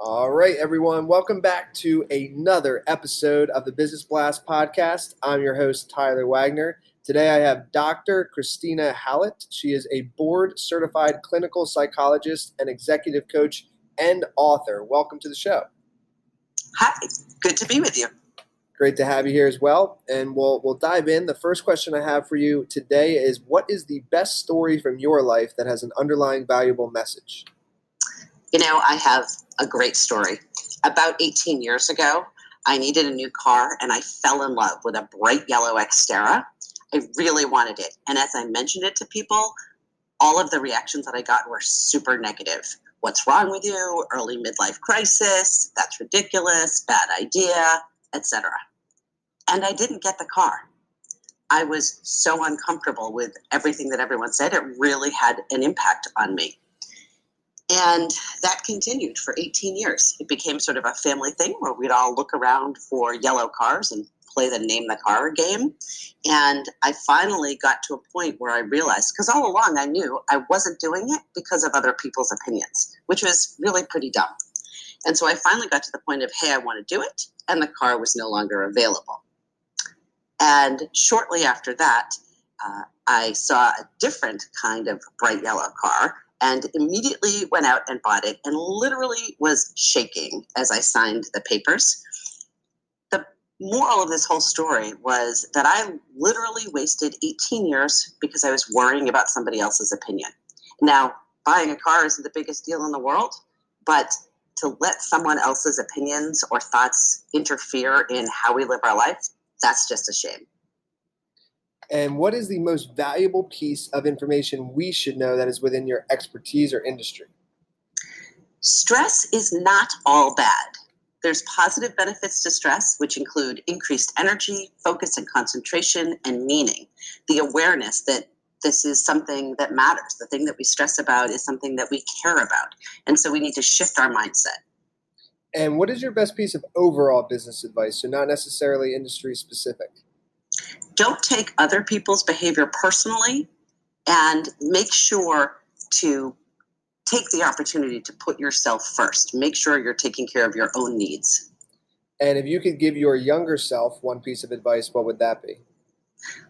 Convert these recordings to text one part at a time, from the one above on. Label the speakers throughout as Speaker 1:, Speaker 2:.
Speaker 1: All right, everyone. Welcome back to another episode of the Business Blast podcast. I'm your host, Tyler Wagner. Today I have Dr. Christina Hallett. She is a board certified clinical psychologist and executive coach and author. Welcome to the show.
Speaker 2: Hi, good to be with you.
Speaker 1: Great to have you here as well. And we'll we'll dive in. The first question I have for you today is what is the best story from your life that has an underlying valuable message?
Speaker 2: You know, I have a great story. About 18 years ago, I needed a new car and I fell in love with a bright yellow Xterra. I really wanted it. And as I mentioned it to people, all of the reactions that I got were super negative. What's wrong with you? Early midlife crisis. That's ridiculous. Bad idea, etc. And I didn't get the car. I was so uncomfortable with everything that everyone said. It really had an impact on me. And that continued for 18 years. It became sort of a family thing where we'd all look around for yellow cars and play the name the car game. And I finally got to a point where I realized, because all along I knew I wasn't doing it because of other people's opinions, which was really pretty dumb. And so I finally got to the point of, hey, I want to do it. And the car was no longer available. And shortly after that, uh, I saw a different kind of bright yellow car and immediately went out and bought it and literally was shaking as I signed the papers. The moral of this whole story was that I literally wasted 18 years because I was worrying about somebody else's opinion. Now, buying a car isn't the biggest deal in the world, but to let someone else's opinions or thoughts interfere in how we live our life, that's just a shame.
Speaker 1: And what is the most valuable piece of information we should know that is within your expertise or industry?
Speaker 2: Stress is not all bad. There's positive benefits to stress, which include increased energy, focus and concentration, and meaning. The awareness that this is something that matters. The thing that we stress about is something that we care about. And so we need to shift our mindset.
Speaker 1: And what is your best piece of overall business advice? So, not necessarily industry specific
Speaker 2: don't take other people's behavior personally and make sure to take the opportunity to put yourself first. Make sure you're taking care of your own needs.
Speaker 1: And if you could give your younger self one piece of advice, what would that be?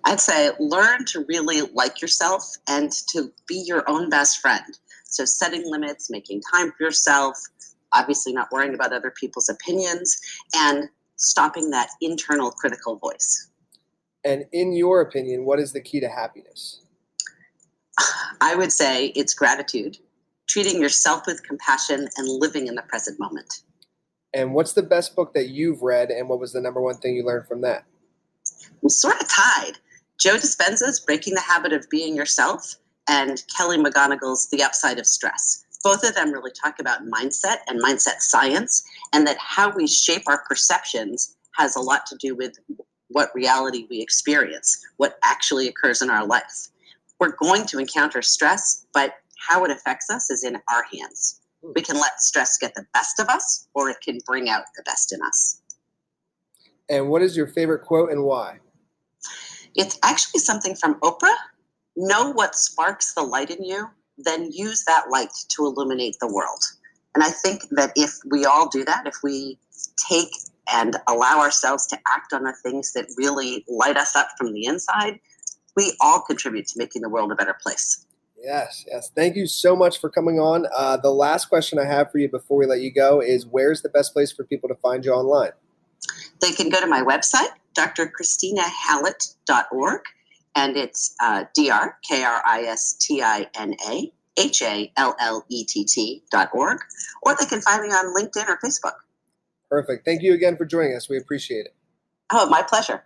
Speaker 2: I'd say learn to really like yourself and to be your own best friend. So, setting limits, making time for yourself, obviously not worrying about other people's opinions, and stopping that internal critical voice.
Speaker 1: And in your opinion, what is the key to happiness?
Speaker 2: I would say it's gratitude, treating yourself with compassion, and living in the present moment.
Speaker 1: And what's the best book that you've read, and what was the number one thing you learned from that?
Speaker 2: I'm sort of tied. Joe Dispenza's Breaking the Habit of Being Yourself and Kelly McGonigal's The Upside of Stress. Both of them really talk about mindset and mindset science, and that how we shape our perceptions has a lot to do with what reality we experience, what actually occurs in our life. We're going to encounter stress, but how it affects us is in our hands. Hmm. We can let stress get the best of us, or it can bring out the best in us.
Speaker 1: And what is your favorite quote and why?
Speaker 2: It's actually something from Oprah. Know what sparks the light in you, then use that light to illuminate the world. And I think that if we all do that, if we take and allow ourselves to act on the things that really light us up from the inside, we all contribute to making the world a better place.
Speaker 1: Yes, yes. Thank you so much for coming on. Uh, the last question I have for you before we let you go is where's the best place for people to find you online?
Speaker 2: They can go to my website, drchristinahallett.org, and it's uh, dr, dot org, or they can find me on LinkedIn or Facebook.
Speaker 1: Perfect. Thank you again for joining us. We appreciate it.
Speaker 2: Oh, my pleasure.